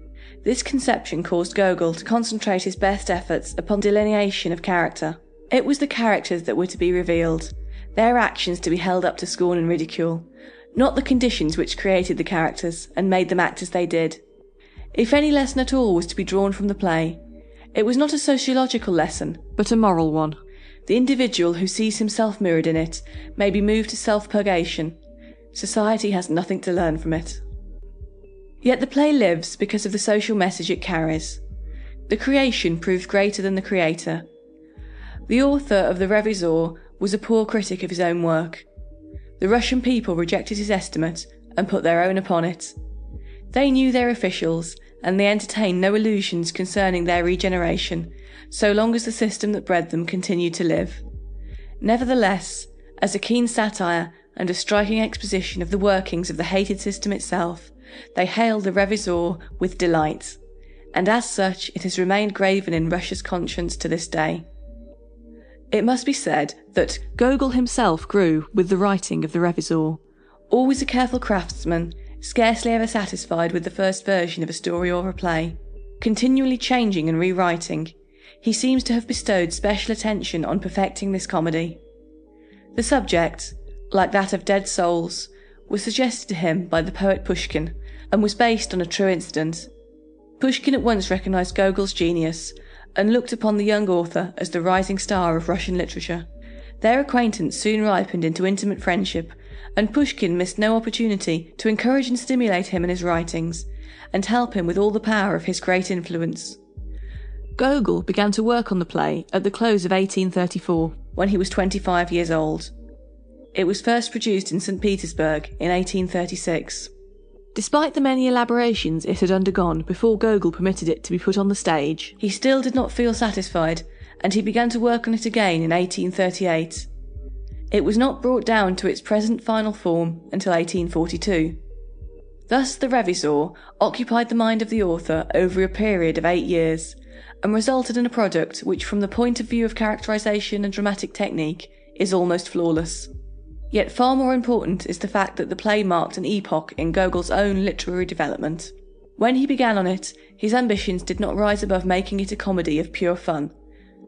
C: This conception caused Gogol to concentrate his best efforts upon delineation of character. It was the characters that were to be revealed, their actions to be held up to scorn and ridicule, not the conditions which created the characters and made them act as they did. If any lesson at all was to be drawn from the play, it was not a sociological lesson, but a moral one. The individual who sees himself mirrored in it may be moved to self purgation. Society has nothing to learn from it. Yet the play lives because of the social message it carries. The creation proved greater than the creator. The author of The Revisor was a poor critic of his own work. The Russian people rejected his estimate and put their own upon it. They knew their officials, and they entertained no illusions concerning their regeneration, so long as the system that bred them continued to live. Nevertheless, as a keen satire and a striking exposition of the workings of the hated system itself, they hailed the Revizor with delight, and as such it has remained graven in Russia's conscience to this day. It must be said that Gogol himself grew with the writing of the Revizor. Always a careful craftsman, scarcely ever satisfied with the first version of a story or a play, continually changing and rewriting, he seems to have bestowed special attention on perfecting this comedy. The subject, like that of Dead Souls, was suggested to him by the poet Pushkin and was based on a true incident. Pushkin at once recognized Gogol's genius and looked upon the young author as the rising star of Russian literature. Their acquaintance soon ripened into intimate friendship, and Pushkin missed no opportunity to encourage and stimulate him in his writings, and help him with all the power of his great influence. Gogol began to work on the play at the close of 1834, when he was 25 years old. It was first produced in St. Petersburg in 1836. Despite the many elaborations it had undergone before Gogol permitted it to be put on the stage, he still did not feel satisfied, and he began to work on it again in 1838. It was not brought down to its present final form until 1842. Thus, the Revizor occupied the mind of the author over a period of eight years and resulted in a product which, from the point of view of characterization and dramatic technique, is almost flawless. Yet far more important is the fact that the play marked an epoch in Gogol's own literary development. When he began on it, his ambitions did not rise above making it a comedy of pure fun.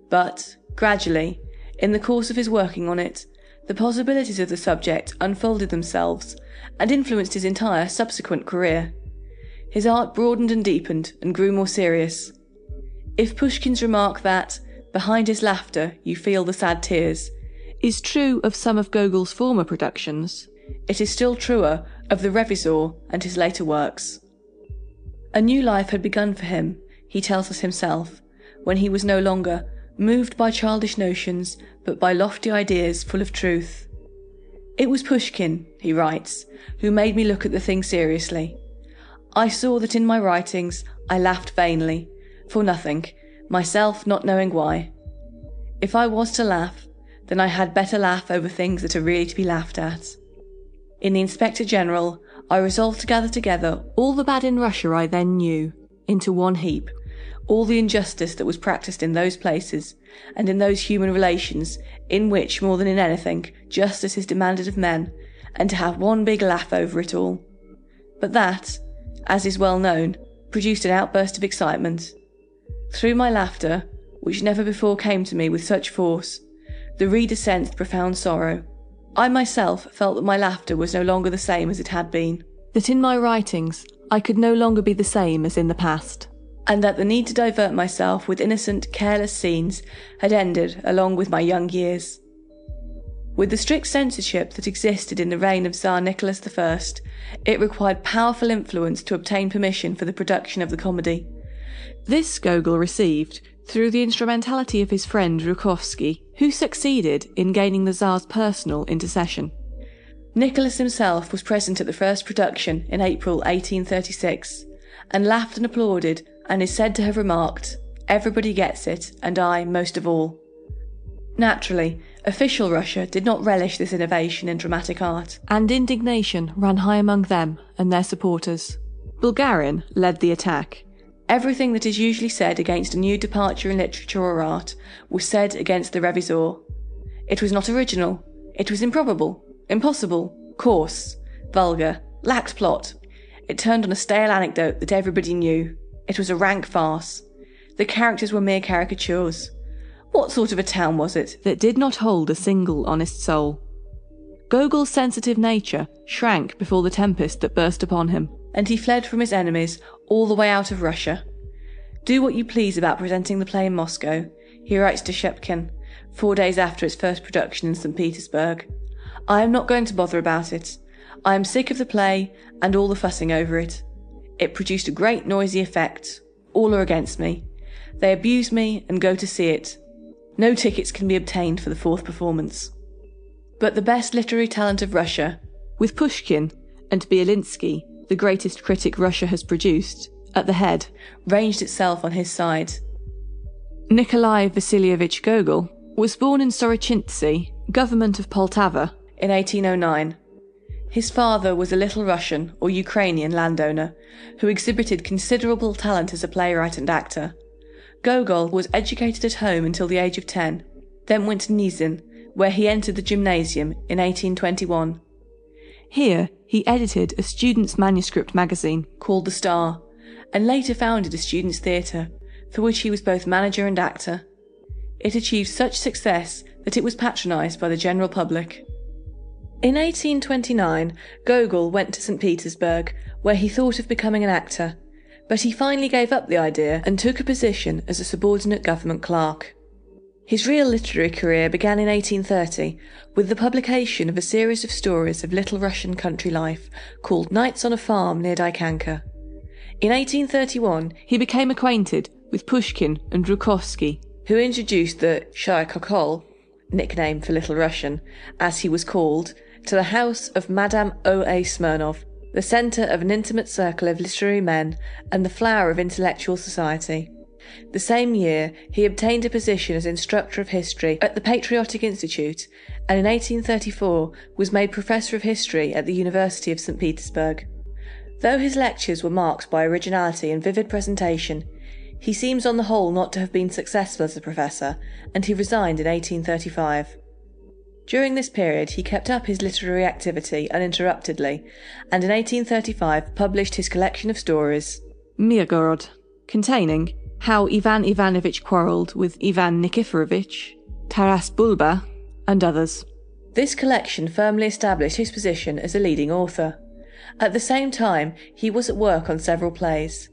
C: But, gradually, in the course of his working on it, the possibilities of the subject unfolded themselves and influenced his entire subsequent career. His art broadened and deepened and grew more serious. If Pushkin's remark that, behind his laughter, you feel the sad tears, is true of some of Gogol's former productions, it is still truer of The Revisor and his later works. A new life had begun for him, he tells us himself, when he was no longer moved by childish notions, but by lofty ideas full of truth. It was Pushkin, he writes, who made me look at the thing seriously. I saw that in my writings I laughed vainly, for nothing, myself not knowing why. If I was to laugh, then I had better laugh over things that are really to be laughed at. In the Inspector General, I resolved to gather together all the bad in Russia I then knew into one heap, all the injustice that was practised in those places and in those human relations in which, more than in anything, justice is demanded of men, and to have one big laugh over it all. But that, as is well known, produced an outburst of excitement. Through my laughter, which never before came to me with such force, the reader sensed profound sorrow. I myself felt that my laughter was no longer the same as it had been, that in my writings I could no longer be the same as in the past, and that the need to divert myself with innocent, careless scenes had ended along with my young years. With the strict censorship that existed in the reign of Tsar Nicholas I, it required powerful influence to obtain permission for the production of the comedy. This Gogol received through the instrumentality of his friend Zhukovsky, who succeeded in gaining the Tsar's personal intercession. Nicholas himself was present at the first production in April 1836, and laughed and applauded, and is said to have remarked, Everybody gets it, and I most of all. Naturally, official Russia did not relish this innovation in dramatic art, and indignation ran high among them and their supporters. Bulgarin led the attack, Everything that is usually said against a new departure in literature or art was said against the revisor. It was not original. It was improbable, impossible, coarse, vulgar, lacked plot. It turned on a stale anecdote that everybody knew. It was a rank farce. The characters were mere caricatures. What sort of a town was it that did not hold a single honest soul? Gogol's sensitive nature shrank before the tempest that burst upon him, and he fled from his enemies all the way out of Russia. Do what you please about presenting the play in Moscow, he writes to Shchepkin, four days after its first production in St. Petersburg. I am not going to bother about it. I am sick of the play and all the fussing over it. It produced a great noisy effect. All are against me. They abuse me and go to see it. No tickets can be obtained for the fourth performance. But the best literary talent of Russia, with Pushkin and Byelinsky, the greatest critic Russia has produced, at the head, ranged itself on his side. Nikolai Vasilievich Gogol was born in Sorochintsy, government of Poltava, in 1809. His father was a Little Russian or Ukrainian landowner who exhibited considerable talent as a playwright and actor. Gogol was educated at home until the age of 10, then went to Nizhin, where he entered the gymnasium in 1821. Here, he edited a student's manuscript magazine called The Star, and later founded a student's theatre, for which he was both manager and actor. It achieved such success that it was patronised by the general public. In 1829, Gogol went to St. Petersburg, where he thought of becoming an actor, but he finally gave up the idea and took a position as a subordinate government clerk. His real literary career began in 1830 with the publication of a series of stories of Little Russian country life called Nights on a Farm near Dikanka. In 1831, he became acquainted with Pushkin and Zhukovsky, who introduced the Khokhol, nickname for Little Russian, as he was called, to the house of Madame O. A. Smirnov, the centre of an intimate circle of literary men and the flower of intellectual society. The same year, he obtained a position as instructor of history at the Patriotic Institute, and in 1834 was made professor of history at the University of St. Petersburg. Though his lectures were marked by originality and vivid presentation, he seems on the whole not to have been successful as a professor, and he resigned in 1835. During this period, he kept up his literary activity uninterruptedly, and in 1835 published his collection of stories, Mirgorod, containing how Ivan Ivanovich quarrelled with Ivan Nikiforovich, Taras Bulba, and others. This collection firmly established his position as a leading author. At the same time, he was at work on several plays.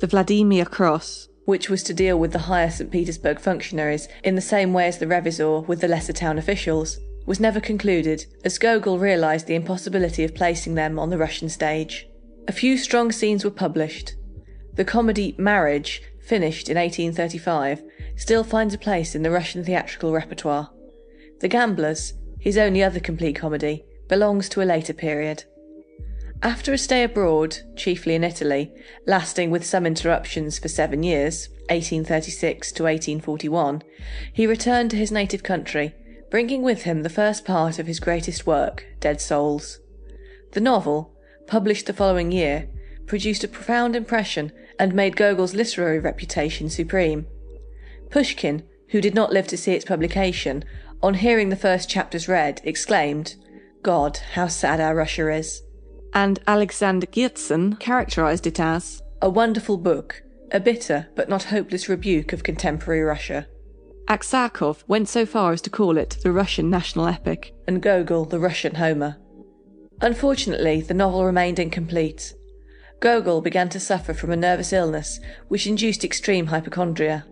C: The Vladimir Cross, which was to deal with the higher St. Petersburg functionaries in the same way as the Revizor with the lesser town officials, was never concluded, as Gogol realised the impossibility of placing them on the Russian stage. A few strong scenes were published. The comedy Marriage finished in 1835, still finds a place in the Russian theatrical repertoire. The Gamblers, his only other complete comedy, belongs to a later period. After a stay abroad, chiefly in Italy, lasting with some interruptions for seven years, 1836 to 1841, he returned to his native country, bringing with him the first part of his greatest work, Dead Souls. The novel, published the following year, produced a profound impression and made Gogol's literary reputation supreme. Pushkin, who did not live to see its publication, on hearing the first chapters read, exclaimed, God, how sad our Russia is. And Alexander Herzen characterized it as a wonderful book, a bitter but not hopeless rebuke of contemporary Russia. Aksakov went so far as to call it the Russian national epic, and Gogol the Russian Homer. Unfortunately, the novel remained incomplete. Gogol began to suffer from a nervous illness which induced extreme hypochondria.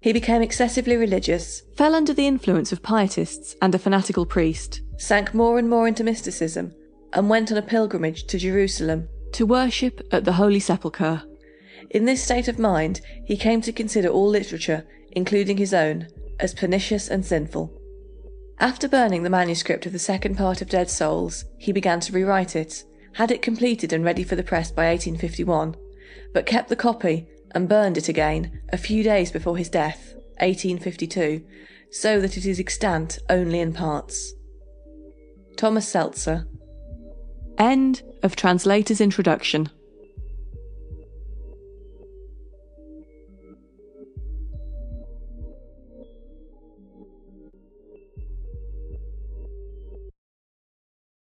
C: He became excessively religious, fell under the influence of pietists and a fanatical priest, sank more and more into mysticism, and went on a pilgrimage to Jerusalem to worship at the Holy Sepulchre. In this state of mind, he came to consider all literature, including his own, as pernicious and sinful. After burning the manuscript of the second part of Dead Souls, he began to rewrite it, had it completed and ready for the press by 1851, but kept the copy and burned it again a few days before his death, 1852, so that it is extant only in parts. Thomas Seltzer. End of Translator's Introduction.